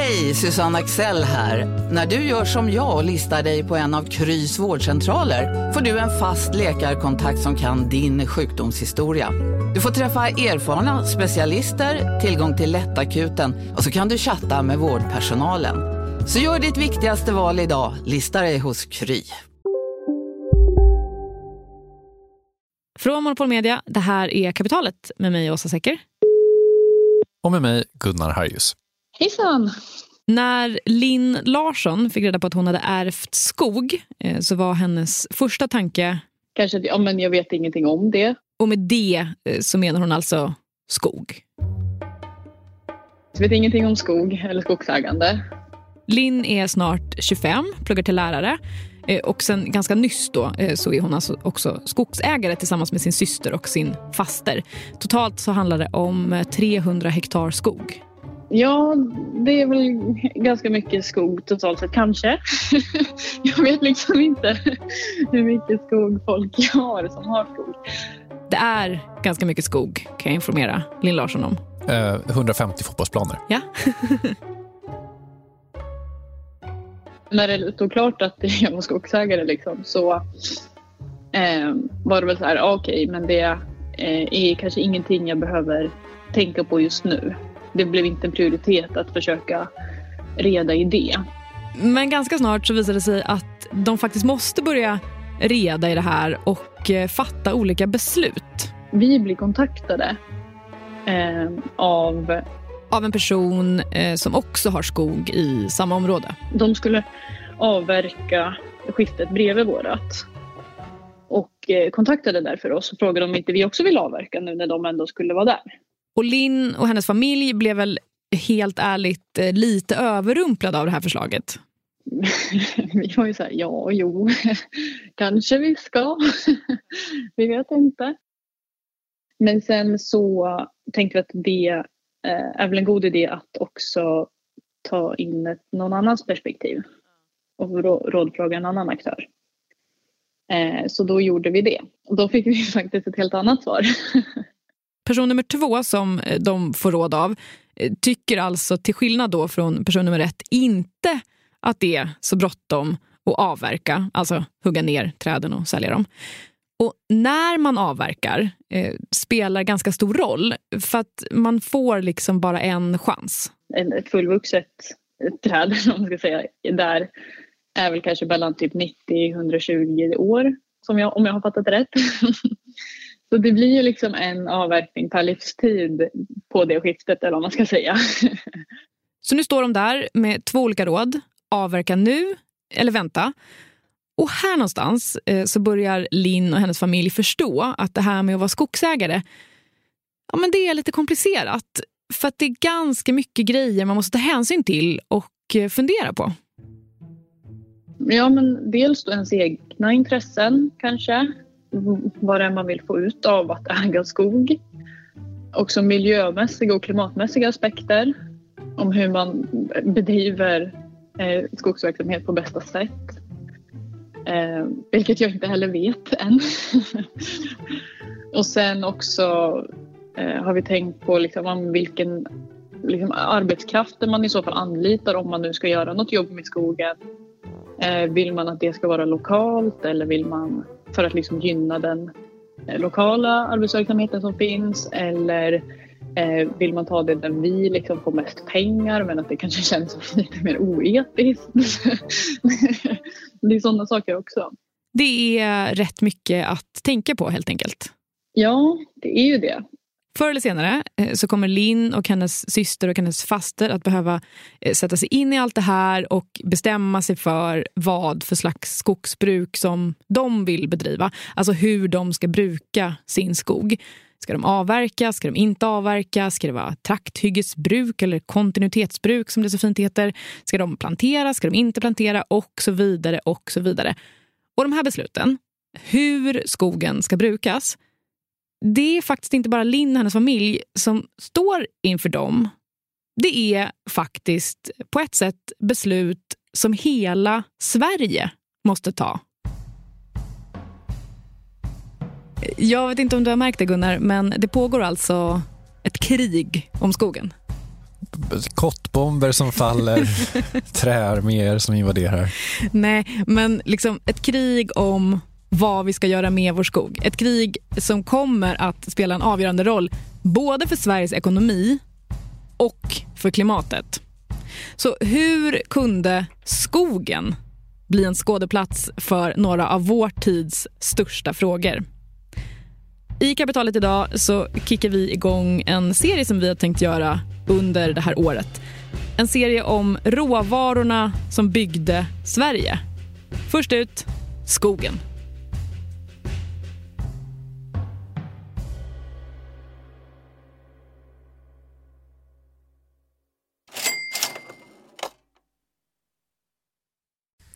Hej, Susanne Axel här. När du gör som jag och listar dig på en av Krys vårdcentraler får du en fast läkarkontakt som kan din sjukdomshistoria. Du får träffa erfarna specialister, tillgång till lättakuten och så kan du chatta med vårdpersonalen. Så gör ditt viktigaste val idag, lista dig hos Kry. Från Monopol Media, det här är Kapitalet med mig Åsa Secker. Och med mig Gunnar Harjus. Hejsan! När Linn Larsson fick reda på att hon hade ärvt skog eh, så var hennes första tanke... Kanske, ja men jag vet ingenting om det. Och med det eh, så menar hon alltså skog. Jag vet ingenting om skog eller skogsägande. Linn är snart 25, pluggar till lärare. Eh, och sen ganska nyss då, så är hon alltså också skogsägare tillsammans med sin syster och sin faster. Totalt så handlar det om 300 hektar skog. Ja, det är väl ganska mycket skog totalt sett, kanske. jag vet liksom inte hur mycket skog folk har som har skog. Det är ganska mycket skog, kan jag informera Linn Larsson om. Eh, 150 fotbollsplaner. Ja. När det stod klart att jag var skogsägare liksom, så eh, var det väl så här, okej, okay, men det eh, är kanske ingenting jag behöver tänka på just nu det blev inte en prioritet att försöka reda i det. Men ganska snart så visade det sig att de faktiskt måste börja reda i det här och eh, fatta olika beslut. Vi blir kontaktade eh, av... Av en person eh, som också har skog i samma område. De skulle avverka skiftet bredvid vårat och eh, kontaktade därför oss och frågade om inte vi också ville avverka nu när de ändå skulle vara där. Och Linn och hennes familj blev väl helt ärligt eh, lite överrumplade av det här förslaget. vi var ju så här, ja, jo, kanske vi ska. vi vet inte. Men sen så tänkte vi att det eh, är väl en god idé att också ta in ett, någon annans perspektiv och rådfråga en annan aktör. Eh, så då gjorde vi det. Och då fick vi faktiskt ett helt annat svar. Person nummer två som eh, de får råd av eh, tycker alltså till skillnad då från person nummer ett inte att det är så bråttom att avverka, alltså hugga ner träden och sälja dem. Och när man avverkar eh, spelar ganska stor roll för att man får liksom bara en chans. Ett fullvuxet träd, om man ska säga, där är väl kanske mellan typ 90-120 år, som jag, om jag har fattat rätt. Så det blir ju liksom en avverkning per livstid på det skiftet eller vad man ska säga. Så nu står de där med två olika råd. Avverka nu eller vänta. Och här någonstans eh, så börjar Linn och hennes familj förstå att det här med att vara skogsägare ja, men det är lite komplicerat. För att det är ganska mycket grejer man måste ta hänsyn till och eh, fundera på. Ja, men dels då ens egna intressen kanske vad det är man vill få ut av att äga skog. Också miljömässiga och klimatmässiga aspekter om hur man bedriver eh, skogsverksamhet på bästa sätt. Eh, vilket jag inte heller vet än. och sen också eh, har vi tänkt på liksom, om vilken liksom, arbetskraft man i så fall anlitar om man nu ska göra något jobb med skogen. Eh, vill man att det ska vara lokalt eller vill man för att liksom gynna den eh, lokala arbetsverksamheten som finns eller eh, vill man ta det där vi liksom får mest pengar men att det kanske känns lite mer oetiskt. det är sådana saker också. Det är rätt mycket att tänka på helt enkelt. Ja, det är ju det. Förr eller senare eh, så kommer Linn och hennes syster och hennes faster att behöva eh, sätta sig in i allt det här och bestämma sig för vad för slags skogsbruk som de vill bedriva. Alltså hur de ska bruka sin skog. Ska de avverka? Ska de inte avverka? Ska det vara trakthyggesbruk eller kontinuitetsbruk som det så fint heter? Ska de plantera? Ska de inte plantera? Och så vidare och så vidare. Och de här besluten, hur skogen ska brukas, det är faktiskt inte bara Linn och hennes familj som står inför dem. det är faktiskt på ett sätt beslut som hela Sverige måste ta. Jag vet inte om du har märkt det Gunnar, men det pågår alltså ett krig om skogen. Kottbomber som faller, träarméer som invaderar. Nej, men liksom ett krig om vad vi ska göra med vår skog. Ett krig som kommer att spela en avgörande roll både för Sveriges ekonomi och för klimatet. Så hur kunde skogen bli en skådeplats för några av vår tids största frågor? I Kapitalet idag så kickar vi igång en serie som vi har tänkt göra under det här året. En serie om råvarorna som byggde Sverige. Först ut, skogen.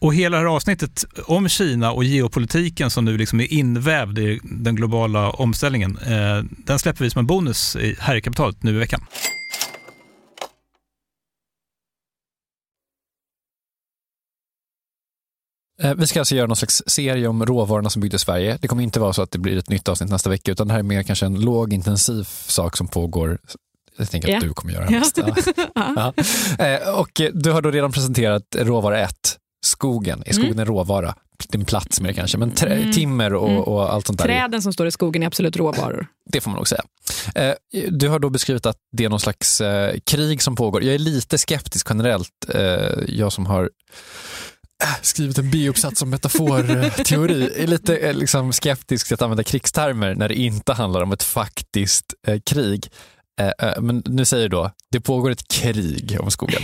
Och hela det här avsnittet om Kina och geopolitiken som nu liksom är invävd i den globala omställningen, eh, den släpper vi som en bonus här i kapitalet nu i veckan. Eh, vi ska alltså göra någon slags serie om råvarorna som byggde Sverige. Det kommer inte vara så att det blir ett nytt avsnitt nästa vecka, utan det här är mer kanske en lågintensiv sak som pågår jag tänker att yeah. du kommer göra yeah. nästa. ja. Eh, och du har då redan presenterat råvara 1, skogen. Är skogen mm. en råvara? En plats det kanske, men trä, mm. timmer och, mm. och, allt sånt där. Träden som står i skogen är absolut råvaror. Det får man nog säga. Eh, du har då beskrivit att det är någon slags eh, krig som pågår. Jag är lite skeptisk generellt, eh, jag som har skrivit en biuppsats om metaforteori. är lite liksom, skeptisk till att använda krigstermer när det inte handlar om ett faktiskt krig. Eh, men nu säger du då, det pågår ett krig om skogen.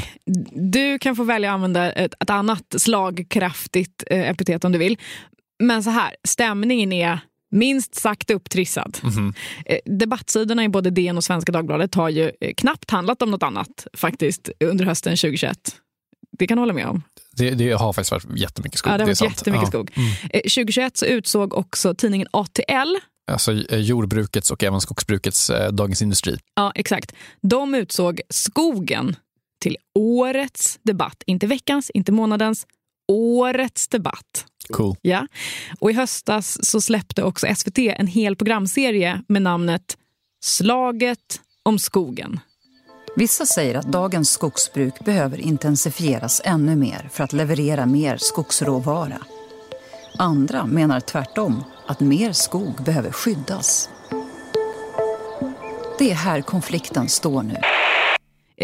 Du kan få välja att använda ett, ett annat slagkraftigt eh, epitet om du vill. Men så här, stämningen är minst sagt upptrissad. Mm -hmm. Debattsidorna i både DN och Svenska Dagbladet har ju knappt handlat om något annat faktiskt under hösten 2021. Det kan du hålla med om. Det, det, har faktiskt varit jättemycket skog. Ja, det har varit jättemycket ja. skog. Mm. 2021 så utsåg också tidningen ATL Alltså eh, jordbrukets och även skogsbrukets eh, Dagens Industri. Ja, exakt. De utsåg skogen till årets debatt. Inte veckans, inte månadens, årets debatt. Cool. Ja. Och I höstas så släppte också SVT en hel programserie med namnet Slaget om skogen. Vissa säger att dagens skogsbruk behöver intensifieras ännu mer för att leverera mer skogsråvara. Andra menar tvärtom att mer skog behöver skyddas. Det är här konflikten står nu.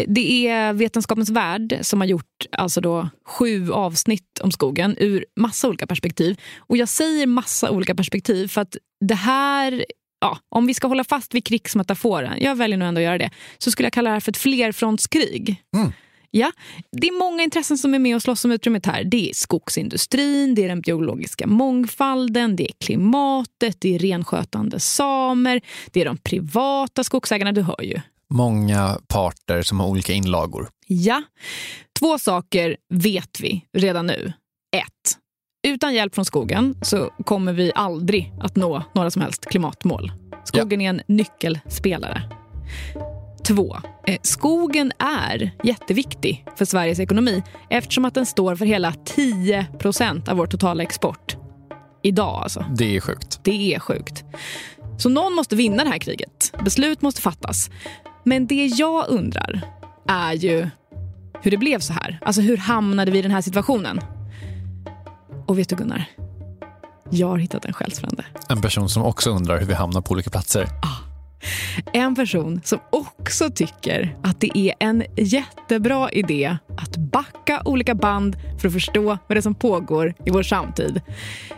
Det är Vetenskapens värld som har gjort alltså då sju avsnitt om skogen ur massa olika perspektiv. Och Jag säger massa olika perspektiv för att det här ja, om vi ska hålla fast vid krigsmetaforen, jag väljer nog ändå att göra det, så skulle jag kalla det här för ett flerfrontskrig. Mm. Ja, det är många intressen som är med och slåss om utrymmet här. Det är skogsindustrin, det är den biologiska mångfalden, det är klimatet, det är renskötande samer, det är de privata skogsägarna, du hör ju. Många parter som har olika inlagor. Ja. Två saker vet vi redan nu. Ett. Utan hjälp från skogen så kommer vi aldrig att nå några som helst klimatmål. Skogen ja. är en nyckelspelare. Två. Eh, skogen är jätteviktig för Sveriges ekonomi eftersom att den står för hela 10% av vår totala export. Idag alltså. Det är sjukt. Det är sjukt. Så någon måste vinna det här kriget. Beslut måste fattas. Men det jag undrar är ju hur det blev så här. Alltså hur hamnade vi i den här situationen? Och vet du Gunnar? Jag har hittat en själsfrände. En person som också undrar hur vi hamnar på olika platser. En person som också tycker att det är en jättebra idé att backa olika band för att förstå vad det är som pågår i vår samtid.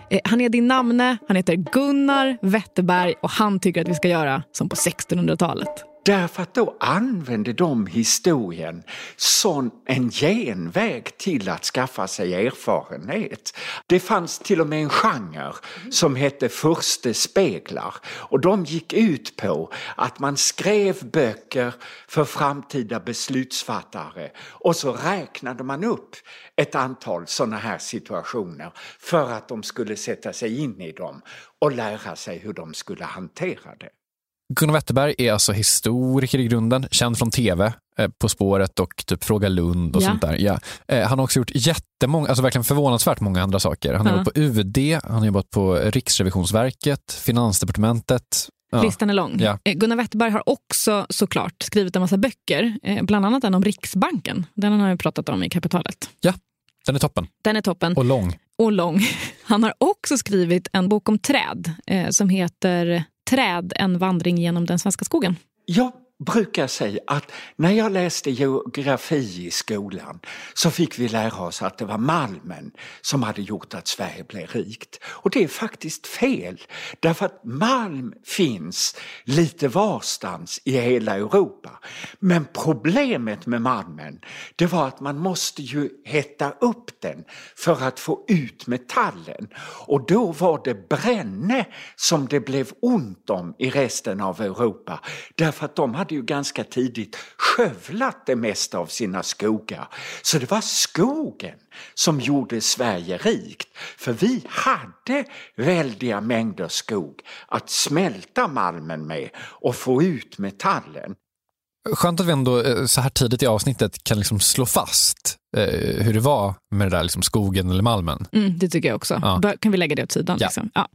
Eh, han är din namne, han heter Gunnar Wetterberg och han tycker att vi ska göra som på 1600-talet. Därför att då använde de historien som en genväg till att skaffa sig erfarenhet. Det fanns till och med en genre som hette Furstespeglar och de gick ut på att man skrev böcker för framtida beslutsfattare och så räknade man upp ett antal sådana här situationer för att de skulle sätta sig in i dem och lära sig hur de skulle hantera det. Gunnar Wetterberg är alltså historiker i grunden, känd från tv, eh, På spåret och typ Fråga Lund och Ja. sånt där. Ja. Eh, Han har också gjort jättemånga, alltså verkligen förvånansvärt många andra saker. Han har Ja. jobbat på UD, han har jobbat på Riksrevisionsverket, Finansdepartementet. Ja. Listan är lång. Ja. Eh, Gunnar Wetterberg har också såklart skrivit en massa böcker, eh, bland annat en om Riksbanken. Den har jag pratat om i Kapitalet. Den är toppen. Den är toppen. Och lång. och lång. Han har också skrivit en bok om träd eh, som heter Träd, en vandring genom den svenska skogen. Ja, brukar säga att när jag läste geografi i skolan så fick vi lära oss att det var malmen som hade gjort att Sverige blev rikt. Och det är faktiskt fel. Därför att malm finns lite varstans i hela Europa. Men problemet med malmen det var att man måste ju hetta upp den för att få ut metallen. Och då var det Bränne som det blev ont om i resten av Europa. Därför att de hade ju ganska tidigt skövlat det mesta av sina skogar. Så det var skogen som gjorde Sverige rikt. För vi hade väldiga mängder skog att smälta malmen med och få ut metallen. Skönt att vi ändå eh, så här tidigt i avsnittet kan liksom slå fast eh, hur det var med det där liksom skogen eller malmen. Mm, det tycker jag också. Ja. Bör- Kan vi lägga det åt sidan? Ja. Liksom? Ja.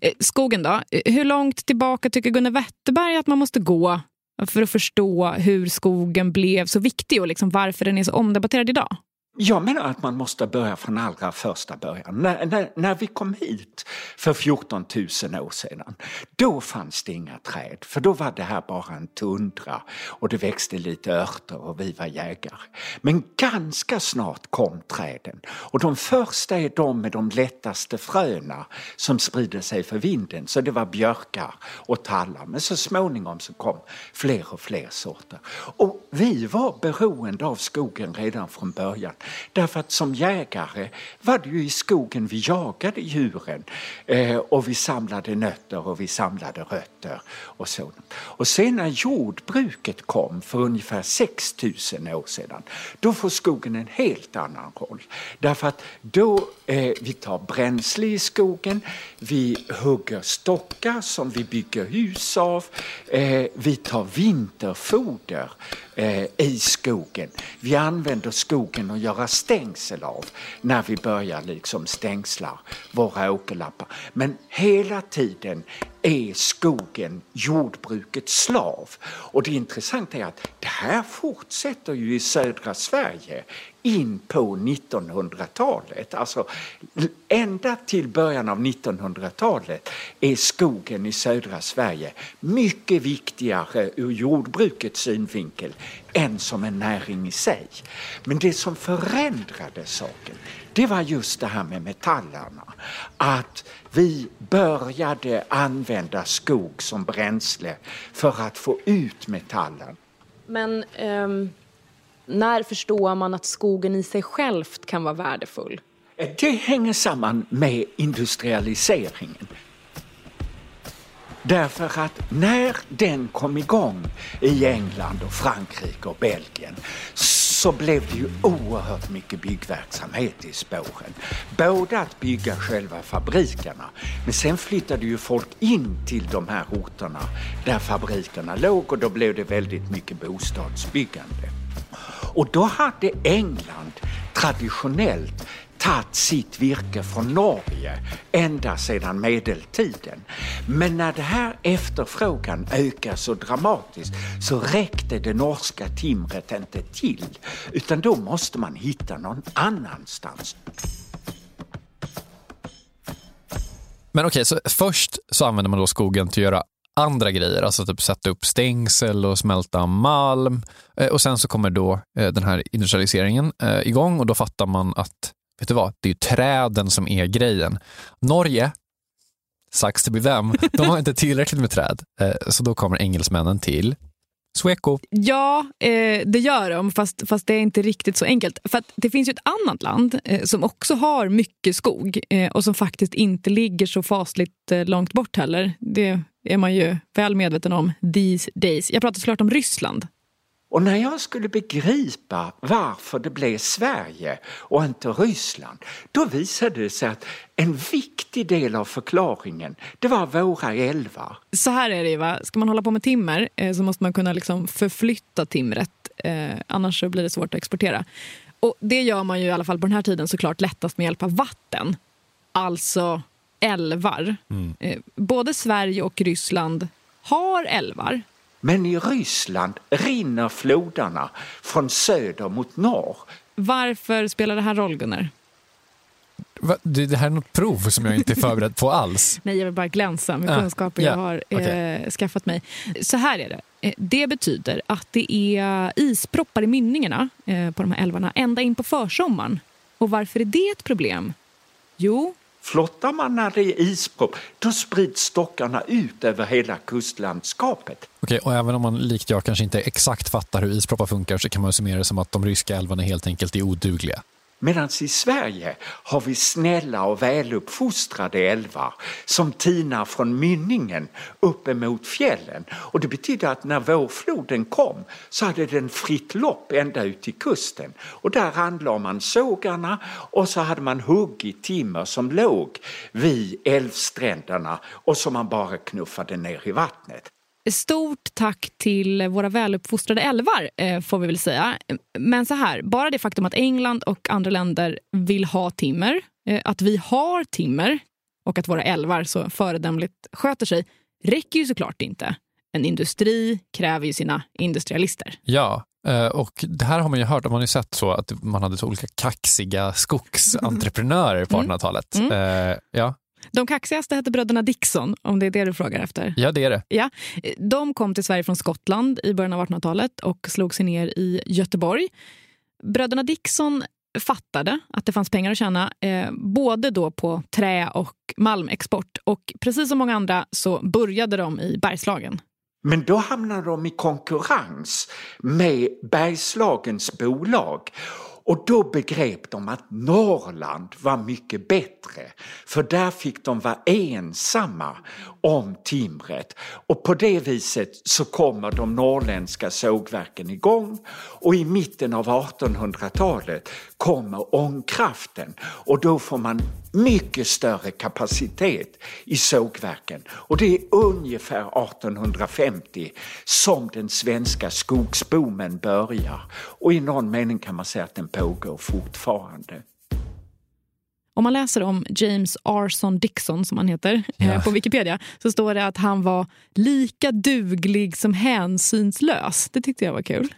Eh, Skogen då? Eh, Hur långt tillbaka tycker Gunnar Wetterberg att man måste gå för att förstå hur skogen blev så viktig och liksom varför den är så omdebatterad idag? Jag menar att man måste börja från allra första början. När, när, när vi kom hit för 14 000 år sedan, då fanns det inga träd. För då var det här bara en tundra och det växte lite örter och vi var jägare. Men ganska snart kom träden. Och de första är de med de lättaste fröna som sprider sig för vinden. Så det var björkar och tallar. Men så småningom så kom fler och fler sorter. Och vi var beroende av skogen redan från början. Därför att som jägare var det ju i skogen vi jagade djuren eh, och vi samlade nötter och vi samlade rötter och sådant. Och sen när jordbruket kom för ungefär 6000 år sedan, då får skogen en helt annan roll. Därför att då eh, vi tar bränsle i skogen, vi hugger stockar som vi bygger hus av, eh, vi tar vinterfoder eh, i skogen. Vi använder skogen att göra stängsel av när vi börjar liksom stängsla våra åkerlappar. Men hela tiden är skogen jordbrukets slav. Och det intressanta är att det här fortsätter ju i södra Sverige in på 1900-talet. Alltså ända till början av 1900-talet är skogen i södra Sverige mycket viktigare ur jordbrukets synvinkel än som en näring i sig. Men det som förändrade saken, det var just det här med metallerna. Att vi började använda skog som bränsle för att få ut metallen. Men Um när förstår man att skogen i sig självt kan vara värdefull? Det hänger samman med industrialiseringen. Därför att när den kom igång i England och Frankrike och Belgien så blev det ju oerhört mycket byggverksamhet i spåren. Både att bygga själva fabrikerna, men sen flyttade ju folk in till de här orterna där fabrikerna låg och då blev det väldigt mycket bostadsbyggande. Och då hade England traditionellt tagit sitt virke från Norge ända sedan medeltiden. Men när det här efterfrågan ökar så dramatiskt så räckte det norska timret inte till utan då måste man hitta någon annanstans. Men okej, så först så använder man då skogen till att göra andra grejer, alltså typ sätta upp stängsel och smälta malm. Eh, och sen så kommer då eh, den här industrialiseringen eh, igång och då fattar man att, vet du vad, det är ju träden som är grejen. Norge, sax to be them, de har inte tillräckligt med träd. Så då kommer engelsmännen till Sweco. Ja, eh, det gör de, fast, fast det är inte riktigt så enkelt. För Det finns ju ett annat land eh, som också har mycket skog eh, och som faktiskt inte ligger så fasligt långt bort heller. Det är man ju väl medveten om these days. Jag pratar såklart om Ryssland. Och när jag skulle begripa varför det blev Sverige och inte Ryssland, då visade det sig att en viktig del av förklaringen, det var våra älvar. Så här är det va, ska man hålla på med timmer eh, så måste man kunna liksom förflytta timret, eh, annars så blir det svårt att exportera. Och det gör man ju i alla fall på den här tiden såklart lättast med hjälp av vatten. Alltså älvar. Mm. Eh, både Sverige och Ryssland har älvar men i Ryssland rinner floderna från söder mot norr. Varför spelar det här roll, Gunnar? Va? Det här är något prov som jag inte är förberedd på alls. Nej, jag vill bara glänsa med ah, kunskaper yeah, jag har okay. eh, skaffat mig. Så här är det. Eh, det betyder att det är isproppar i mynningarna eh, på de här älvarna ända in på försommaren. Och varför är det ett problem? Jo, Flottar man när det är ispropp, då sprids stockarna ut över hela kustlandskapet. Okej, och även om man likt jag kanske inte exakt fattar hur isproppar funkar så kan man summera det som att de ryska älvarna helt enkelt är odugliga. Medan i Sverige har vi snälla och väluppfostrade älvar som tinar från mynningen uppemot fjällen. Och det betyder att när vårfloden kom så hade den fritt lopp ända ut till kusten. Och där anlade man sågarna och så hade man huggit timmer som låg vid älvstränderna och som man bara knuffade ner i vattnet. Stort tack till våra väluppfostrade älvar, eh, får vi väl säga. Men så här, bara det faktum att England och andra länder vill ha timmer, eh, att vi har timmer och att våra älvar så föredömligt sköter sig, räcker ju såklart inte. En industri kräver ju sina industrialister. Ja, eh, och det här har man ju hört, man har ju sett så att man hade så olika kaxiga skogsentreprenörer på 1800-talet. Mm. Mm. Ja. De kaxigaste hette bröderna Dixon, om det är det du frågar efter. Ja, det är det. Ja. De kom till Sverige från Skottland i början av 1800-talet och slog sig ner i Göteborg. Bröderna Dixon fattade att det fanns pengar att tjäna eh, både då på trä och malmexport. Och precis som många andra så började de i Bergslagen. Men då hamnade de i konkurrens med Bergslagens bolag. Och då begrep de att Norrland var mycket bättre för där fick de vara ensamma om timret och på det viset så kommer de norrländska sågverken igång och i mitten av 1800-talet kommer ångkraften och då får man mycket större kapacitet i sågverken. Och det är ungefär 1850 som den svenska skogsboomen börjar. Och i någon mening kan man säga att den pågår fortfarande. Om man läser om James Arson Dixon, som han heter, eh, ja. på Wikipedia så står det att han var lika duglig som hänsynslös. Det tyckte jag var kul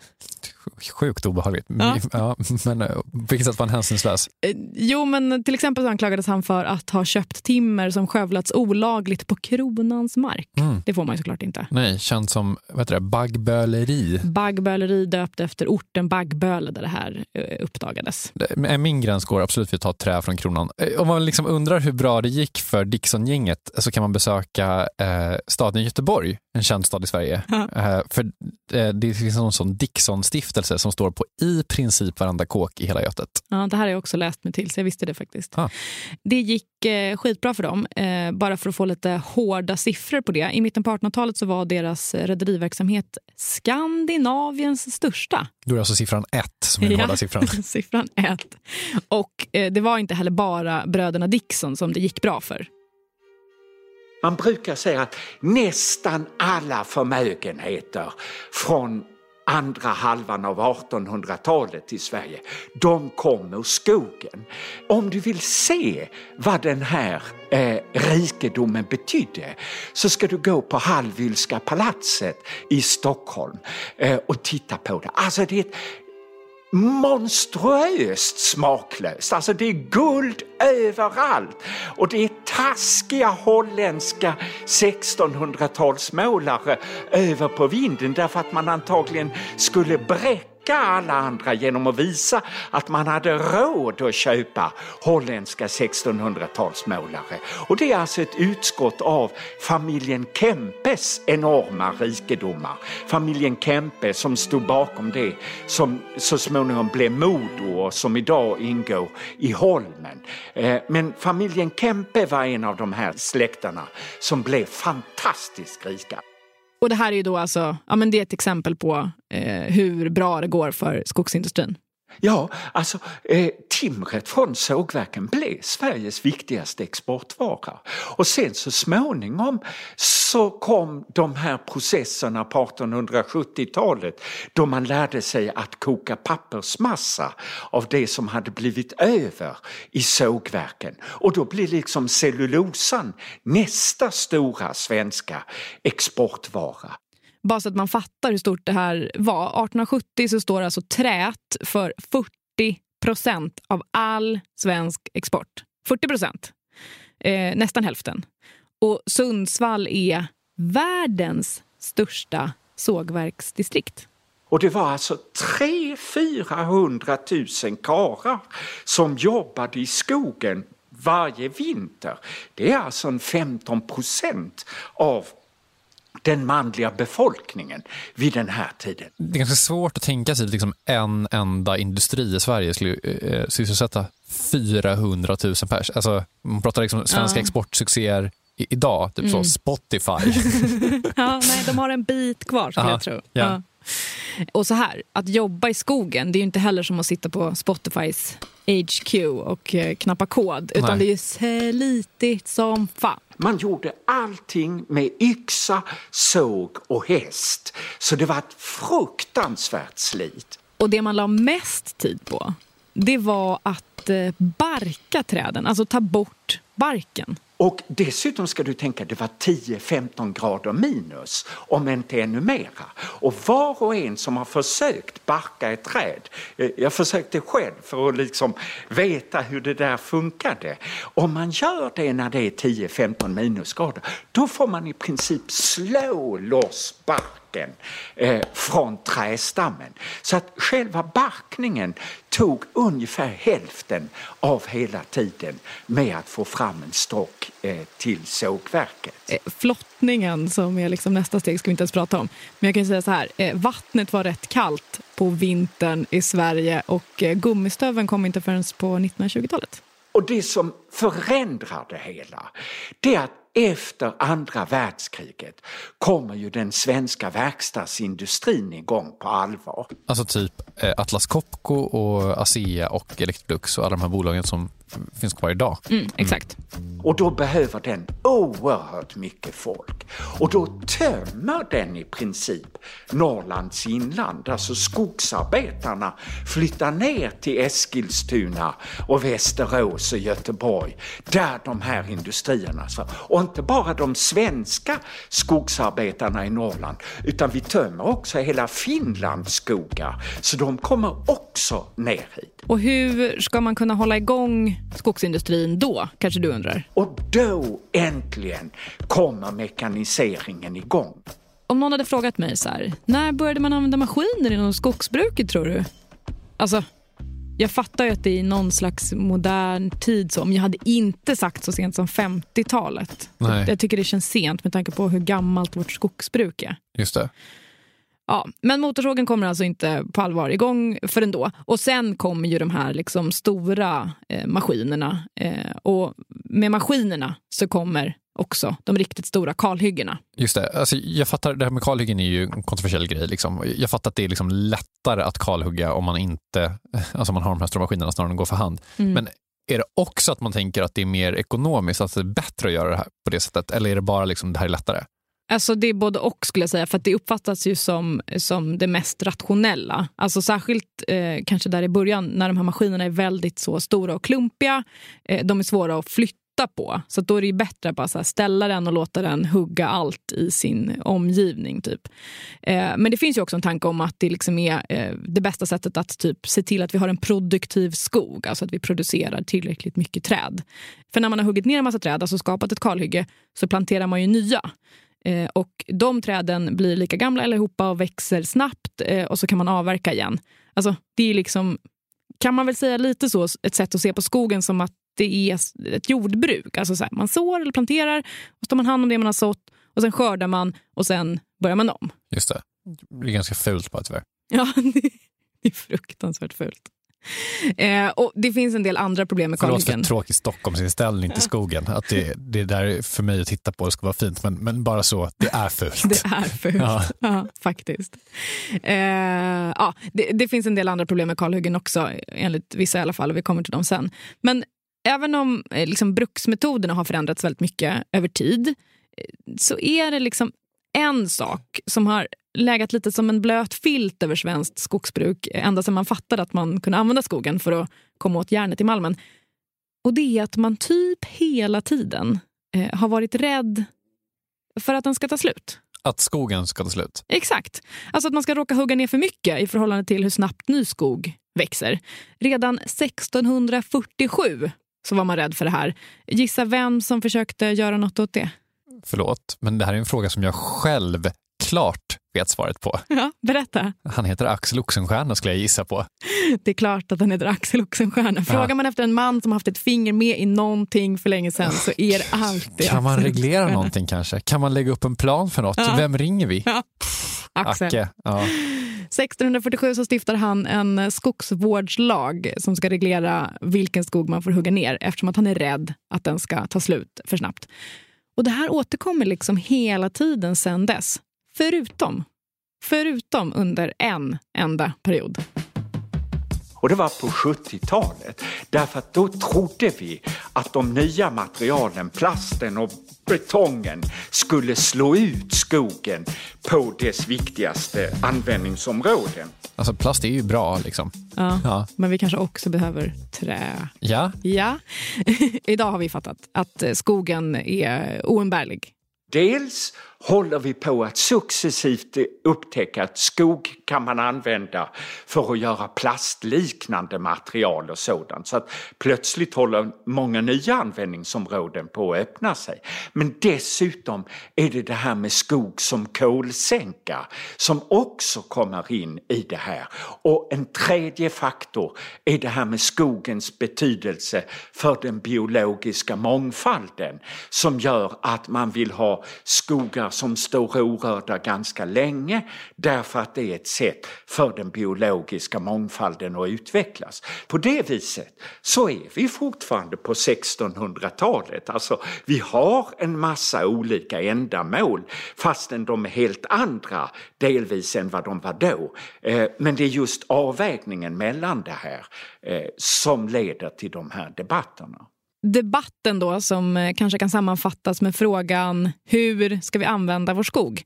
sjukt obehagligt. Ja. Ja, men eh, på vilket sätt var han hänsynslös? Eh, jo, men till exempel så anklagades han för att ha köpt timmer som skövlats olagligt på kronans mark. Mm. Det får man ju såklart inte. Nej, känt som vad heter det, baggböleri. Baggböleri döpt efter orten Baggböle där det här eh, uppdagades. Min gräns går absolut för att ta trä från kronan. Om man liksom undrar hur bra det gick för Dixon-gänget så kan man besöka eh, staden Göteborg en känd stad i Sverige. Eh, för eh, det finns någon sån Dickson-stiftelse som står på i princip varenda kåk i hela Götet. Ja, det här har jag också läst mig till, så jag visste det faktiskt. Ah. Det gick eh, skitbra för dem, eh, bara för att få lite hårda siffror på det. I mitten på 1800-talet så var deras rederiverksamhet Skandinaviens största. Då är det alltså siffran ett som är den hårda siffran. siffran ett. Och eh, det var inte heller bara bröderna Dickson som det gick bra för. Man brukar säga att nästan alla förmögenheter från andra halvan av 1800-talet i Sverige, de kom ur skogen. Om du vill se vad den här eh, rikedomen betydde så ska du gå på Hallwylska palatset i Stockholm eh, och titta på det. Alltså det är ett monstruöst smaklöst. Alltså det är guld överallt och det är taskiga holländska 1600-talsmålare över på vinden därför att man antagligen skulle bräcka alla andra genom att visa att man hade råd att köpa holländska 1600-talsmålare. Och det är alltså ett utskott av familjen Kempes enorma rikedomar. Familjen Kempe som stod bakom det som så småningom blev Modo och som idag ingår i Holmen. Eh, men familjen Kempe var en av de här släkterna som blev fantastiskt rika. Och det här är ju då alltså, ja men det är ett exempel på eh, hur bra det går för skogsindustrin. Ja, alltså eh, timret från sågverken blev Sveriges viktigaste exportvara. Och sen så småningom så kom de här processerna på 1870-talet då man lärde sig att koka pappersmassa av det som hade blivit över i sågverken. Och då blir liksom cellulosan nästa stora svenska exportvara. Bara så att man fattar hur stort det här var. 1870 så står alltså trät för 40 procent av all svensk export. 40 procent. Eh, nästan hälften. Och Sundsvall är världens största sågverksdistrikt. Och det var alltså 300 000 karlar som jobbade i skogen varje vinter. Det är alltså en 15 procent av den manliga befolkningen vid den här tiden. Det är ganska svårt att tänka sig att liksom en enda industri i Sverige skulle eh, sysselsätta 400 000 pers. Alltså, man pratar liksom svenska Ja. exportsuccéer i, idag, typ så Mm. Spotify. ja, nej, de har en bit kvar skulle Ja, jag tro. ja. Och så här, att jobba i skogen, det är ju inte heller som att sitta på Spotifys HQ och eh, knappa kod, utan Nej. det är ju slitigt som fan. Man gjorde allting med yxa, såg och häst. Så det var ett fruktansvärt slit. Och det man la mest tid på, det var att eh, barka träden, alltså ta bort barken. Och dessutom ska du tänka det var 10-15 grader minus, om inte ännu mera. Och var och en som har försökt barka ett träd, eh, jag försökte själv för att liksom veta hur det där funkade. Om man gör det när det är 10-15 minusgrader, då får man i princip slå loss barken eh, från trästammen. Så att själva barkningen tog ungefär hälften av hela tiden med att få fram en stock eh, till sågverket. Eh, Flottningen som är liksom nästa steg ska vi inte ens prata om. Men jag kan säga så här, eh, vattnet var rätt kallt på vintern i Sverige och eh, gummistöveln kom inte förrän på 1920-talet. Och det som förändrar det hela, det är att efter andra världskriget kommer ju den svenska verkstadsindustrin igång på allvar. Alltså typ eh, Atlas Copco och ASEA och Electrolux och alla de här bolagen som finns kvar idag. Mm, exakt. Och då behöver den oerhört mycket folk. Och då tömmer den i princip Norrlands inland. Alltså skogsarbetarna flyttar ner till Eskilstuna och Västerås och Göteborg. Där de här industrierna. Och inte bara de svenska skogsarbetarna i Norrland utan vi tömmer också hela Finlands skogar. Så de kommer också ner hit. Och hur ska man kunna hålla igång skogsindustrin då, kanske du undrar? Och då äntligen kommer mekaniseringen igång. Om någon hade frågat mig så här, när började man använda maskiner inom skogsbruket tror du? Alltså, jag fattar ju att det är någon slags modern tid. Så, men jag hade inte sagt så sent som 50-talet. Jag tycker det känns sent med tanke på hur gammalt vårt skogsbruk är. Just det. Ja, men motorsågen kommer alltså inte på allvar igång förrän då. Och sen kommer ju de här liksom stora eh, maskinerna. Eh, och med maskinerna så kommer också de riktigt stora kalhyggena. Just det. Alltså, jag fattar, det här med kalhyggen är ju en kontroversiell grej. Liksom. Jag fattar att det är liksom lättare att kalhugga om man inte alltså man har de här stora maskinerna snarare än att gå för hand. Mm. Men är det också att man tänker att det är mer ekonomiskt, att det är bättre att göra det här på det sättet? Eller är det bara liksom det här är lättare? Alltså det är både och skulle jag säga, för det uppfattas ju som, som det mest rationella. Alltså särskilt eh, kanske där i början när de här maskinerna är väldigt så stora och klumpiga. Eh, de är svåra att flytta på. Så då är det bättre att bara ställa den och låta den hugga allt i sin omgivning. Typ. Eh, men det finns ju också en tanke om att det liksom är eh, det bästa sättet att typ, se till att vi har en produktiv skog. Alltså att vi producerar tillräckligt mycket träd. För när man har huggit ner en massa träd, alltså skapat ett kalhygge, så planterar man ju nya. Eh, och de träden blir lika gamla allihopa och växer snabbt eh, och så kan man avverka igen. Alltså, det är liksom, kan man väl säga lite så, ett sätt att se på skogen som att det är ett jordbruk. Alltså så här, man sår eller planterar, och så tar man hand om det man har sått och sen skördar man och sen börjar man om. Just det. Det är ganska fult bara tyvärr. Ja, det är fruktansvärt fult. Eh, och Det finns en del andra problem med. Förlåt för tråkig Stockholmsinställning till skogen. Att det, det där för mig att titta på det ska vara fint, men, men bara så, det är fult. Det är fult, ja. ja faktiskt. Eh, ja, det, det, finns en del andra problem med kalhyggen också, enligt vissa i alla fall, och vi kommer till dem sen. Men även om eh, liksom, bruksmetoderna har förändrats väldigt mycket över tid, eh, så är det liksom en sak som har lägat lite som en blöt filt över svenskt skogsbruk ända sedan man fattade att man kunde använda skogen för att komma åt järnet i malmen. Och det är att man typ hela tiden eh, har varit rädd för att den ska ta slut. Att skogen ska ta slut? Exakt. Alltså att man ska råka hugga ner för mycket i förhållande till hur snabbt ny skog växer. Redan 1647 så var man rädd för det här. Gissa vem som försökte göra något åt det? Förlåt, men det här är en fråga som jag själv klart vet svaret på. Ja, berätta. Han heter Axel Oxenstierna skulle jag gissa på. Det är klart att han heter Axel Oxenstierna. Frågar ja. man efter en man som haft ett finger med i någonting för länge sedan så är det alltid Kan man reglera någonting kanske? Kan man lägga upp en plan för något? Ja. Vem ringer vi? Ja. Axel. Acke. Ja. 1647 så stiftar han en skogsvårdslag som ska reglera vilken skog man får hugga ner eftersom att han är rädd att den ska ta slut för snabbt. Och Det här återkommer liksom hela tiden sen dess. Förutom, förutom under en enda period. Och det var på 70-talet. Därför att då trodde vi att de nya materialen, plasten och betongen skulle slå ut skogen på dess viktigaste användningsområden. Alltså plast är ju bra liksom. Ja, ja. men vi kanske också behöver trä. Ja. Ja. Idag har vi fattat att skogen är oumbärlig. Dels håller vi på att successivt upptäcka att skog kan man använda för att göra plastliknande material och sådant. Så att plötsligt håller många nya användningsområden på att öppna sig. Men dessutom är det det här med skog som kolsänka som också kommer in i det här. Och en tredje faktor är det här med skogens betydelse för den biologiska mångfalden som gör att man vill ha skogar som står orörda ganska länge därför att det är ett sätt för den biologiska mångfalden att utvecklas. På det viset så är vi fortfarande på 1600-talet. Alltså, vi har en massa olika ändamål fastän de är helt andra delvis än vad de var då. Eh, men det är just avvägningen mellan det här eh, som leder till de här debatterna debatten då som eh, kanske kan sammanfattas med frågan hur ska vi använda vår skog?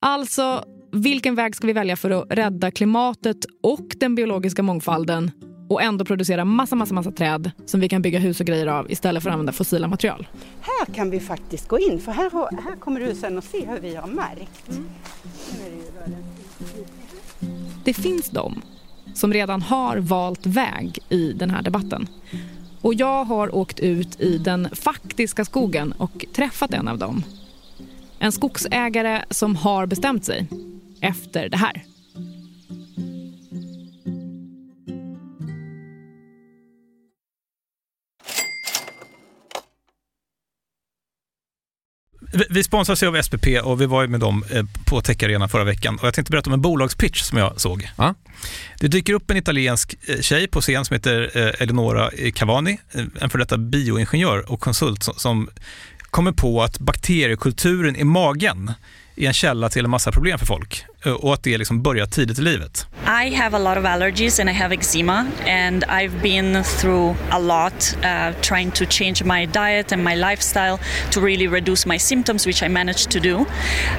Alltså, vilken väg ska vi välja för att rädda klimatet och den biologiska mångfalden och ändå producera massa, massa, massa träd som vi kan bygga hus och grejer av istället för att använda fossila material? Här kan vi faktiskt gå in, för här, här kommer du sen att se hur vi har märkt. Mm. Det finns de som redan har valt väg i den här debatten. Och jag har åkt ut i den faktiska skogen och träffat en av dem. En skogsägare som har bestämt sig efter det här. Vi, sponsras ju av SPP och vi var ju med dem eh, på Tech Arena förra veckan. Och jag tänkte berätta om en bolagspitch som jag såg. Ja. Det dyker upp en italiensk eh, tjej på scen som heter eh, Eleonora Cavani, en för detta bioingenjör och konsult som, kommer på att bakteriekulturen i magen är en källa till en massa problem för folk och att det liksom börjar tidigt i livet. I have a lot of allergies and I have eczema, and I've been through a lot uh, trying to change my diet and my lifestyle to really reduce my symptoms, which I managed to do.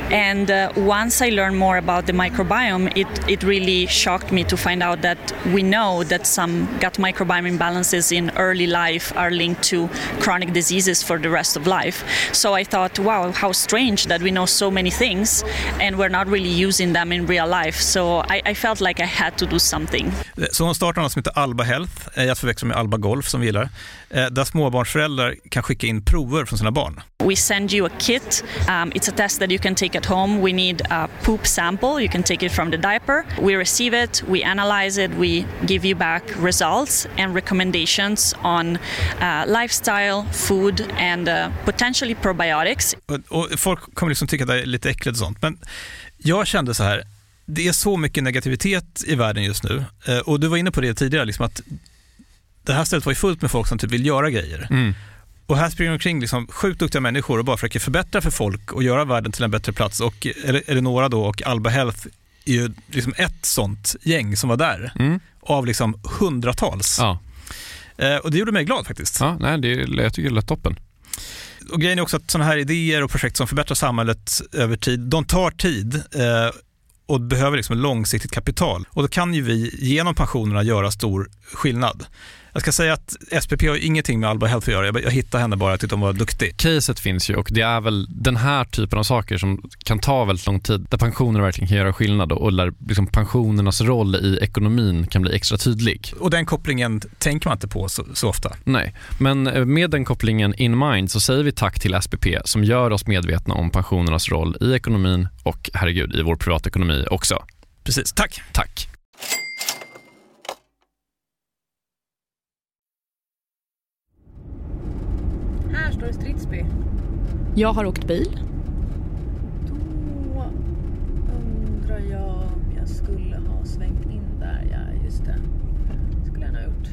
And uh, once I learned more about the microbiome, it, it really shocked me to find out that we know that some gut microbiome imbalances in early life are linked to chronic diseases for the rest of life. So I thought, wow, how strange that we know so many things and we're not really using them in real life. So I, I felt like I had to do something. Så hon startar något som heter Alba Health, eh, jag förväxlar med Alba Golf som vi gillar, eh, där småbarnsföräldrar kan skicka in prover från sina barn. We send you a kit. Um, it's a test that you can take at home. We need a poop sample. You can take it from the diaper. We receive it, we analyze it, we give you back results and recommendations on uh, lifestyle, food, and uh, potentially probiotics. Och, och folk kommer liksom tycka att det är lite äckligt och sånt, men jag kände så här, det är så mycket negativitet i världen just nu. Eh, och du var inne på det tidigare, liksom att det här stället var ju fullt med folk som typ vill göra grejer. Mm. Och här springer omkring liksom sjukt duktiga människor och bara försöker förbättra för folk och göra världen till en bättre plats. Och Eleonora då och Alba Health är ju liksom ett sånt gäng som var där. Mm. Av liksom hundratals. Ja. Eh, och det gjorde mig glad faktiskt. Ja, nej, det, jag tycker det lät toppen. Och grejen är också att sådana här idéer och projekt som förbättrar samhället över tid, de tar tid. Och behöver liksom långsiktigt kapital. Och då kan ju vi genom pensionerna göra stor skillnad. Jag ska säga att SPP har ingenting med Alba Health att göra. Jag, jag hittade henne bara, jag tyckte hon var duktig. Caset finns ju och det är väl den här typen av saker som kan ta väldigt lång tid, där pensioner verkligen kan göra skillnad och där liksom pensionernas roll i ekonomin kan bli extra tydlig. Och den kopplingen tänker man inte på så, så ofta. Nej, men eh, med den kopplingen in mind så säger vi tack till SPP som gör oss medvetna om pensionernas roll i ekonomin och herregud i vår privatekonomi också. Precis, tack. Tack. Här står det Stridsby. Jag har åkt bil. Då undrar jag om jag skulle ha svängt in där. Ja, just det. skulle jag nog ha gjort.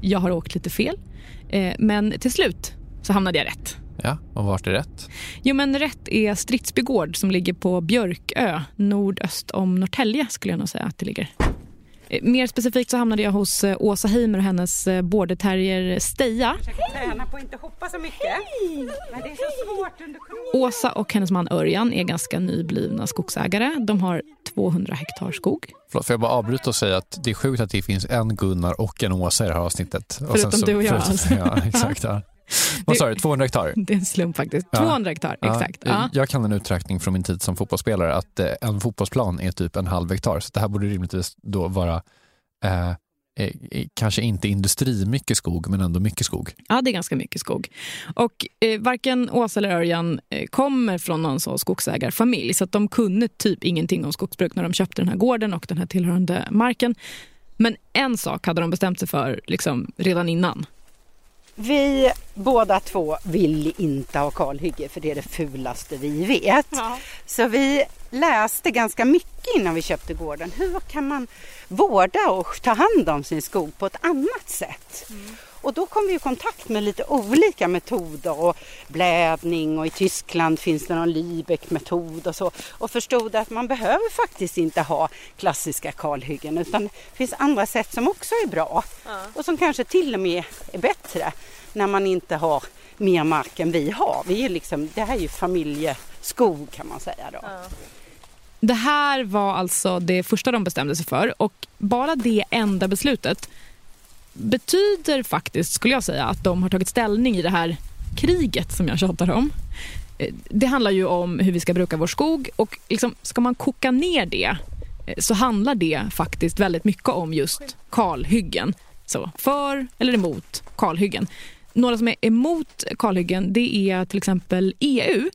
Jag har åkt lite fel. Eh, men till slut så hamnade jag rätt. Ja, och vart är rätt? Jo, men rätt är Stridsby gård som ligger på Björkö, nordöst om Norrtälje skulle jag nog säga att det ligger. Eh, Mer specifikt så hamnade jag hos eh, Åsa Heimer och hennes eh, border terrier Steja. Träna på att inte hoppa så mycket. Men det är så svårt under corona. Åsa och hennes man Örjan är ganska nyblivna skogsägare. De har 200 hektar skog. Förlåt, får jag bara avbryta och säga att det är sjukt att det finns en Gunnar och en Åsa i det här avsnittet. Och Förutom du och jag, förutom- alltså. Ja, exakt. Ja. Vad sa du, 200 hektar? Det är en slump faktiskt. Ja. 200 hektar, Ja, exakt. Ja. Jag kan en uträkning från min tid som fotbollsspelare att eh, en fotbollsplan är typ en halv hektar. Så det här borde rimligtvis då vara eh, eh, kanske inte industri mycket skog, men ändå mycket skog. Ja, det är ganska mycket skog. Och eh, varken Åsa eller Örjan eh, kommer från någon så skogsägarfamilj så att de kunde typ ingenting om skogsbruk när de köpte den här gården och den här tillhörande marken. Men en sak hade de bestämt sig för liksom, redan innan. Vi båda två vill inte ha kalhygge för det är det fulaste vi vet. Så vi läste ganska mycket innan vi köpte gården. Hur kan man vårda och ta hand om sin skog på ett annat sätt? Och då kom vi i kontakt med lite olika metoder och blädning och i Tyskland finns det någon Lübeck-metod och så. Och förstod att man behöver faktiskt inte ha klassiska kalhyggen utan det finns andra sätt som också är bra och som kanske till och med är bättre när man inte har mer mark än vi har. Vi är liksom, det här är ju familjeskog kan man säga då. Det här var alltså det första de bestämde sig för och bara det enda beslutet betyder faktiskt, skulle jag säga, att de har tagit ställning i det här kriget som jag tjatar om. Eh, det handlar ju om hur vi ska bruka vår skog och liksom, ska man koka ner det eh, så handlar det faktiskt väldigt mycket om just kalhyggen. Så för eller emot kalhyggen. Några som är emot kalhyggen det är till exempel EU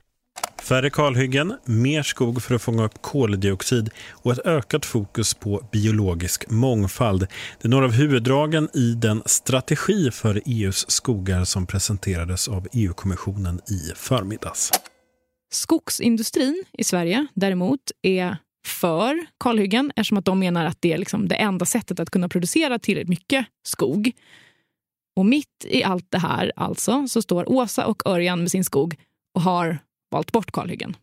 Färre kalhyggen, mer skog för att fånga upp koldioxid och ett ökat fokus på biologisk mångfald. Det är några av huvuddragen i den strategi för EUs skogar som presenterades av EU-kommissionen i förmiddags. Skogsindustrin i Sverige däremot är för kalhyggen eftersom att de menar att det är liksom det enda sättet att kunna producera tillräckligt mycket skog. Och mitt i allt det här alltså så står Åsa och Örjan med sin skog och har valt bort kalhyggen.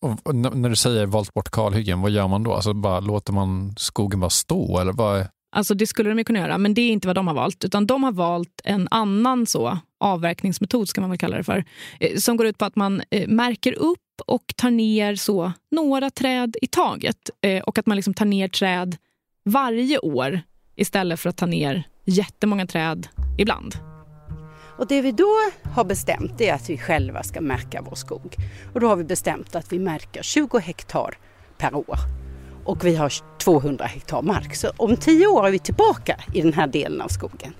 Och, när du säger valt bort kalhyggen, vad gör man då? Alltså bara, låter man skogen bara stå? Eller vad? Alltså det skulle de ju kunna göra, men det är inte vad de har valt. Utan de har valt en annan så avverkningsmetod, ska man väl kalla det för. Eh, som går ut på att man eh, märker upp och tar ner så några träd i taget. Eh, och att man liksom tar ner träd varje år istället för att ta ner jättemånga träd ibland. Och det vi då har bestämt är att vi själva ska märka vår skog. Och då har vi bestämt att vi märker 20 hektar per år. Och vi har 200 hektar mark. Så om tio år är vi tillbaka i den här delen av skogen.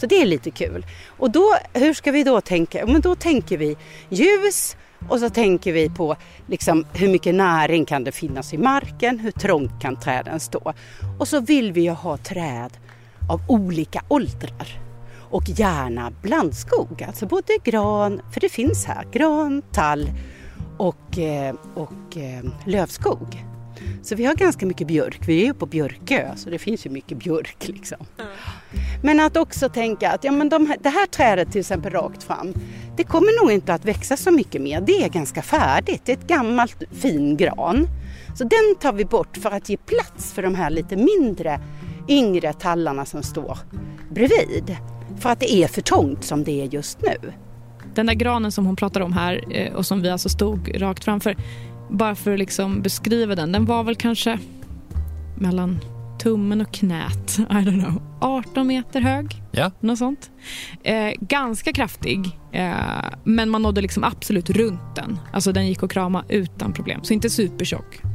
Så det är lite kul. Och då, hur ska vi då tänka? Men då tänker vi ljus och så tänker vi på liksom, hur mycket näring kan det finnas i marken? Hur trångt kan träden stå? Och så vill vi ju ha träd av olika åldrar och gärna blandskog, alltså både gran, för det finns här, gran, tall och, eh, och eh, lövskog. Så vi har ganska mycket björk, vi är ju på Björkö så det finns ju mycket björk liksom. Men att också tänka att ja, men de, det här trädet till exempel rakt fram, det kommer nog inte att växa så mycket mer. Det är ganska färdigt, det är ett gammalt fin gran. Så den tar vi bort för att ge plats för de här lite mindre yngre tallarna som står bredvid. För att det är för trångt som det är just nu. Den där granen som hon pratar om här eh, och som vi alltså stod rakt framför, bara för att liksom beskriva den, den var väl kanske mellan tummen och knät, I don't know, 18 meter hög. Ja. Något sånt. Eh, ganska kraftig, eh, men man nådde liksom absolut runt den. Alltså den gick att krama utan problem, så inte supertjock.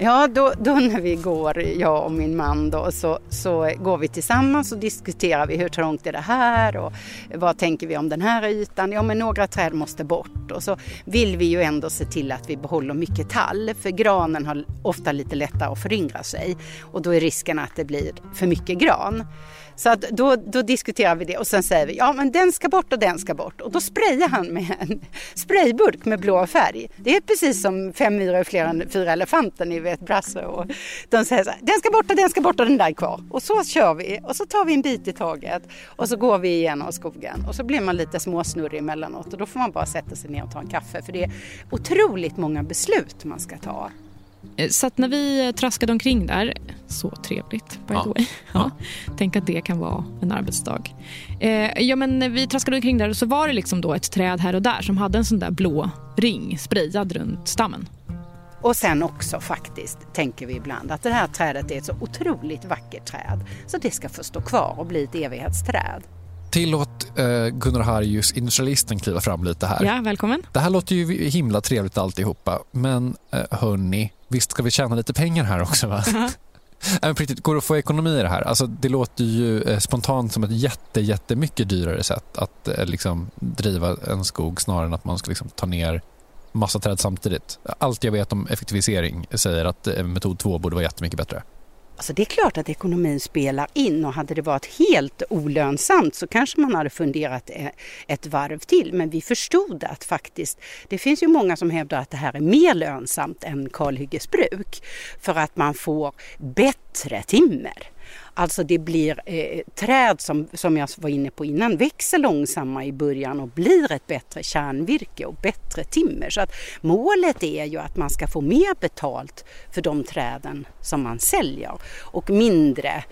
Ja, då, då när vi går, jag och min man, då, så, så går vi tillsammans och diskuterar vi hur trångt är det här och vad tänker vi om den här ytan? Ja, men några träd måste bort och så vill vi ju ändå se till att vi behåller mycket tall för granen har ofta lite lättare att föryngra sig och då är risken att det blir för mycket gran. Så att då, då diskuterar vi det och sen säger vi ja men den ska bort och den ska bort och då sprayar han med en sprayburk med blå färg. Det är precis som fem myror är fler än fyra elefanter, ni vet Brasse och de säger så här, den ska bort och den ska bort och den där är kvar. Och så kör vi och så tar vi en bit i taget och så går vi igenom skogen och så blir man lite småsnurrig emellanåt och då får man bara sätta sig ner och ta en kaffe för det är otroligt många beslut man ska ta. Eh, så att när vi traskade omkring där, så trevligt by Ja. the way. Ja. Tänk att det kan vara en arbetsdag. Eh, ja, men när vi traskade omkring där så var det liksom då ett träd här och där som hade en sån där blå ring sprayad runt stammen. Och sen också faktiskt tänker vi ibland att det här trädet är ett så otroligt vackert träd så det ska få stå kvar och bli ett evighetsträd. Tillåt eh, Gunnar Harjus, industrialisten, kliva fram lite här. Ja, välkommen. Det här låter ju himla trevligt alltihopa, men eh, hörni, visst ska vi tjäna lite pengar här också va? Men på riktigt, går det att få ekonomi i det här? Alltså, det låter ju eh, spontant som ett jätte, jättemycket dyrare sätt att eh, liksom, driva en skog snarare än att man ska liksom, ta ner massa träd samtidigt. Allt jag vet om effektivisering säger att eh, metod två borde vara jättemycket bättre. Alltså det är klart att ekonomin spelar in och hade det varit helt olönsamt så kanske man hade funderat e-, ett varv till. Men vi förstod att faktiskt, det finns ju många som hävdar att det här är mer lönsamt än kalhyggesbruk för att man får bättre timmer. Alltså det blir eh, träd som, som jag var inne på innan, växer långsammare i början och blir ett bättre kärnvirke och bättre timmer. Så att målet är ju att man ska få mer betalt för de träden som man säljer och mindre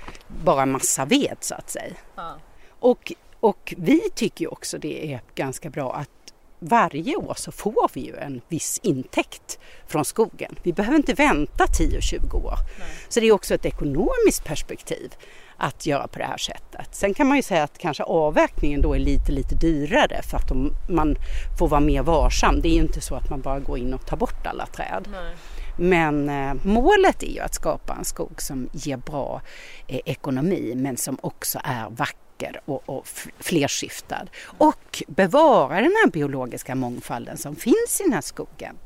bara massa ved så att säga. Och, och vi tycker ju också det är ganska bra att varje år så får vi ju en viss intäkt från skogen. Vi behöver inte vänta 10-20 år. Så det är också ett ekonomiskt perspektiv att göra på det här sättet. Sen kan man ju säga att kanske avverkningen då är lite, lite dyrare för att de, man får vara mer varsam. Det är ju inte så att man bara går in och tar bort alla träd. Men eh, målet är ju att skapa en skog som ger bra eh, ekonomi men som också är vacker och, och flerskiftad. Och bevara den här biologiska mångfalden som finns i den här skogen.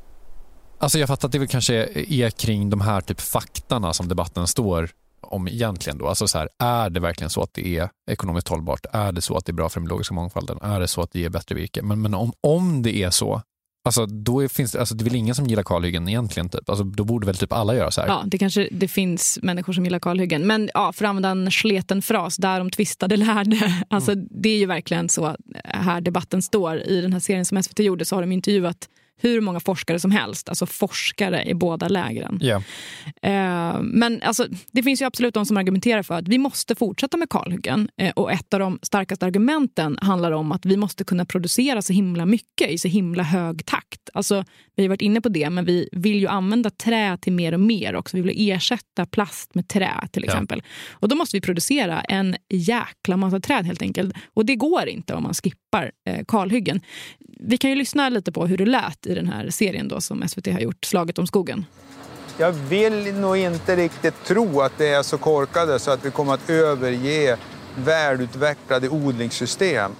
Alltså jag fattar att det väl kanske är kring de här typ faktarna som debatten står om egentligen då. Alltså så här, är det verkligen så att det är ekonomiskt hållbart? Är det så att det är bra för den biologiska mångfalden? Är det så att det ger bättre virke? Men, men om, om det är så, Alltså, då är, finns alltså, det är väl ingen som gillar kalhyggen egentligen? Typ. Alltså, då borde väl typ alla göra så här? Ja, det kanske det finns människor som gillar kalhyggen. Men ja, för att använda en sleten fras, där de tvistade lärde. Alltså, Det är ju verkligen så här debatten står. I den här serien som SVT gjorde så har de intervjuat hur många forskare som helst, alltså forskare i båda lägren. Yeah. Eh, men alltså, det finns ju absolut de som argumenterar för att vi måste fortsätta med kalhyggen. Eh, och ett av de starkaste argumenten handlar om att vi måste kunna producera så himla mycket i så himla hög takt. Alltså, vi har varit inne på det, men vi vill ju använda trä till mer och mer också. Vi vill ersätta plast med trä till exempel. Ja. Och då måste vi producera en jäkla massa träd helt enkelt. Och det går inte om man skippar eh, kalhyggen. Vi kan ju lyssna lite på hur det lät i den här serien då som SVT har gjort, Slaget om skogen. Jag vill nog inte riktigt tro att det är så korkade så att vi kommer att överge välutvecklade odlingssystem.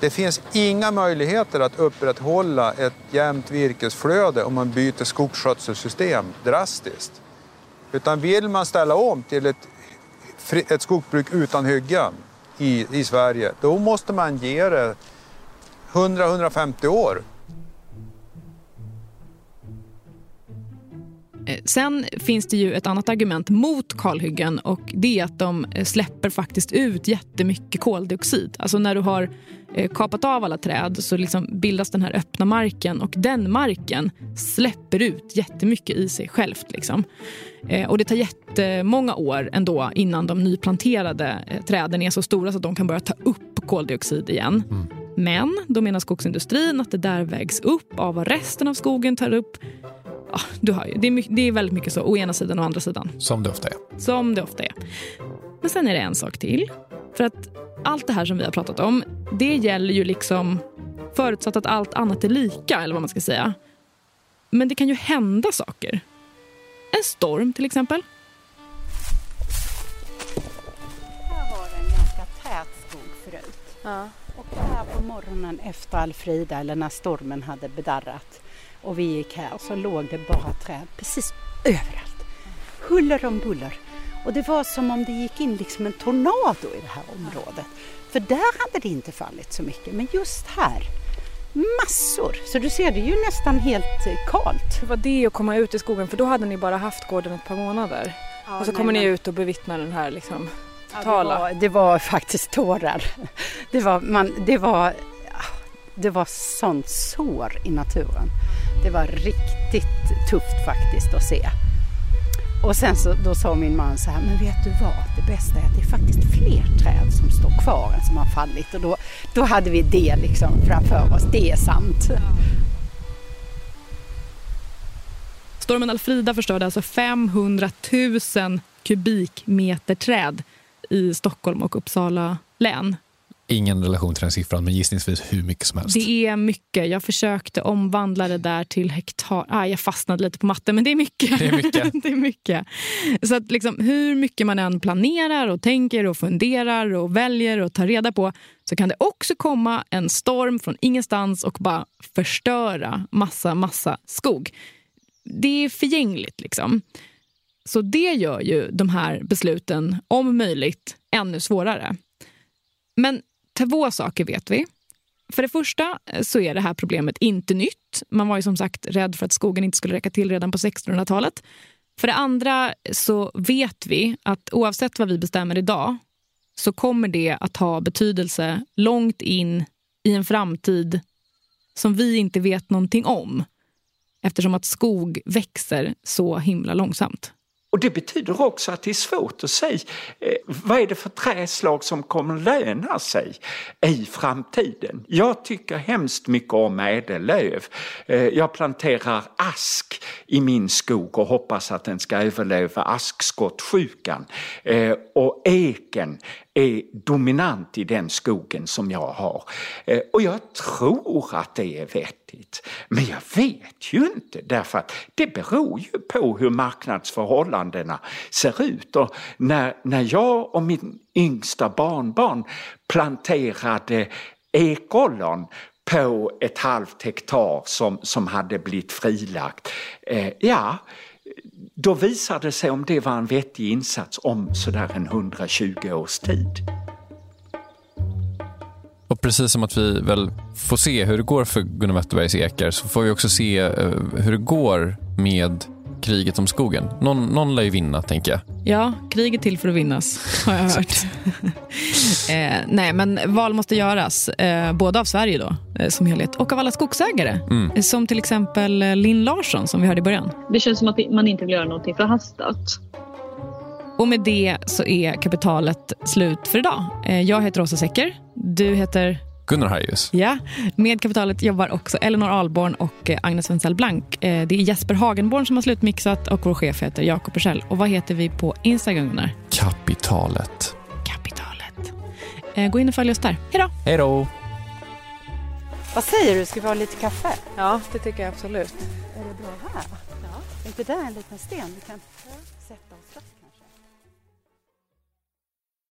Det finns inga möjligheter att upprätthålla ett jämnt virkesflöde om man byter skogsskötselsystem drastiskt. Utan vill man ställa om till ett, ett skogsbruk utan hyggen i, i Sverige, då måste man ge det 100-150 år. Eh, sen finns det ju ett annat argument mot kalhyggen och det är att de eh, släpper faktiskt ut jättemycket koldioxid. Alltså när du har eh, kapat av alla träd så liksom bildas den här öppna marken och den marken släpper ut jättemycket i sig självt. Liksom. Och det tar jättemånga år ändå innan de nyplanterade träden är så stora så att de kan börja ta upp koldioxid igen. Mm. Men då menar skogsindustrin att det där vägs upp av vad resten av skogen tar upp Ja, du har ju. Det, är mycket, det är väldigt mycket så, å ena sidan och å andra sidan. Som det ofta är. Som det ofta är. Men sen är det en sak till. För att allt det här som vi har pratat om, det gäller ju liksom förutsatt att allt annat är lika, eller vad man ska säga. Men det kan ju hända saker. En storm till exempel. Här var det en ganska tät skog förut. Ja. På morgonen efter Alfrida, eller när stormen hade bedarrat, och vi gick här och så låg det bara träd precis överallt. Huller om buller. Och det var som om det gick in liksom en tornado i det här området. För där hade det inte fallit så mycket, men just här massor. Så du ser, det är ju nästan helt eh, kalt. Hur var det att komma ut i skogen? För då hade ni bara haft gården ett par månader. Ja, och så kommer nej, ni ut och bevittnar den här liksom, totala... Ja, det, var, det var faktiskt tårar. Det var, man, det var, det var sånt sår i naturen. Det var riktigt tufft faktiskt att se. Och sen så, då sa min man så här, men vet du vad, det bästa är att det är faktiskt fler träd som står kvar än som har fallit. Och då, då hade vi det liksom framför oss, det är sant. Stormen Alfrida förstörde alltså 500 000 kubikmeter träd i Stockholm och Uppsala län ingen relation till den siffran, men gissningsvis hur mycket som helst. Det är mycket. Jag försökte omvandla det där till hektar. Ah, jag fastnade lite på matte, men det är mycket. Det är mycket. det är mycket. Så att liksom, hur mycket man än planerar och tänker och funderar och väljer och tar reda på så kan det också komma en storm från ingenstans och bara förstöra massa, massa skog. Det är förgängligt. Liksom. Så det gör ju de här besluten, om möjligt, ännu svårare. Men Två saker vet vi. För det första eh, så är det här problemet inte nytt. Man var ju som sagt rädd för att skogen inte skulle räcka till redan på 1600-talet. För det andra så vet vi att oavsett vad vi bestämmer idag så kommer det att ha betydelse långt in i en framtid som vi inte vet någonting om eftersom att skog växer så himla långsamt. Och det betyder också att det är svårt att säga eh, vad är det för träslag som kommer löna sig i framtiden. Jag tycker hemskt mycket om ädellöv. Eh, jag planterar ask i min skog och hoppas att den ska överleva askskottsjukan. Eh, och eken är dominant i den skogen som jag har. Eh, och jag tror att det är vettigt. Men jag vet ju inte därför att det beror ju på hur marknadsförhållandena ser ut. Och när, när jag och min yngsta barnbarn planterade ekollon på ett halvt hektar som, som hade blivit frilagt. Eh, ja, då visade det sig om det var en vettig insats om sådär en 120 års tid. Och precis som att vi väl får se hur det går för Gunnar Wetterbergs ekar så får vi också se eh, hur det går med kriget om skogen. Någon, någon lär ju vinna, tänker jag. Ja, kriget till för att vinnas, har jag hört. eh, nej, men val måste göras, eh, både av Sverige då, eh, som helhet och av alla skogsägare. Mm. Eh, Som till exempel eh, Linn Larsson, som vi hörde i början. Det känns som att man inte vill göra någonting förhastat. Och med det så är kapitalet slut för idag. Eh, jag heter Åsa Secker. Du heter... Gunnar Harjus. Ja, med kapitalet jobbar också Elinor Ahlborn och eh, Agnes Wenzel Blank. Eh, Det är Jesper Hagenborn som har slutmixat och vår chef heter Jakob Persell. Och vad heter vi på Instagram, Gunnar? Kapitalet. Eh, Gå in och följ oss där. Hej då! Hej då! Vad säger du, ska vi ha lite kaffe? Ja, det tycker jag absolut. Är det bra här? Ja. Är inte där en liten sten vi kan?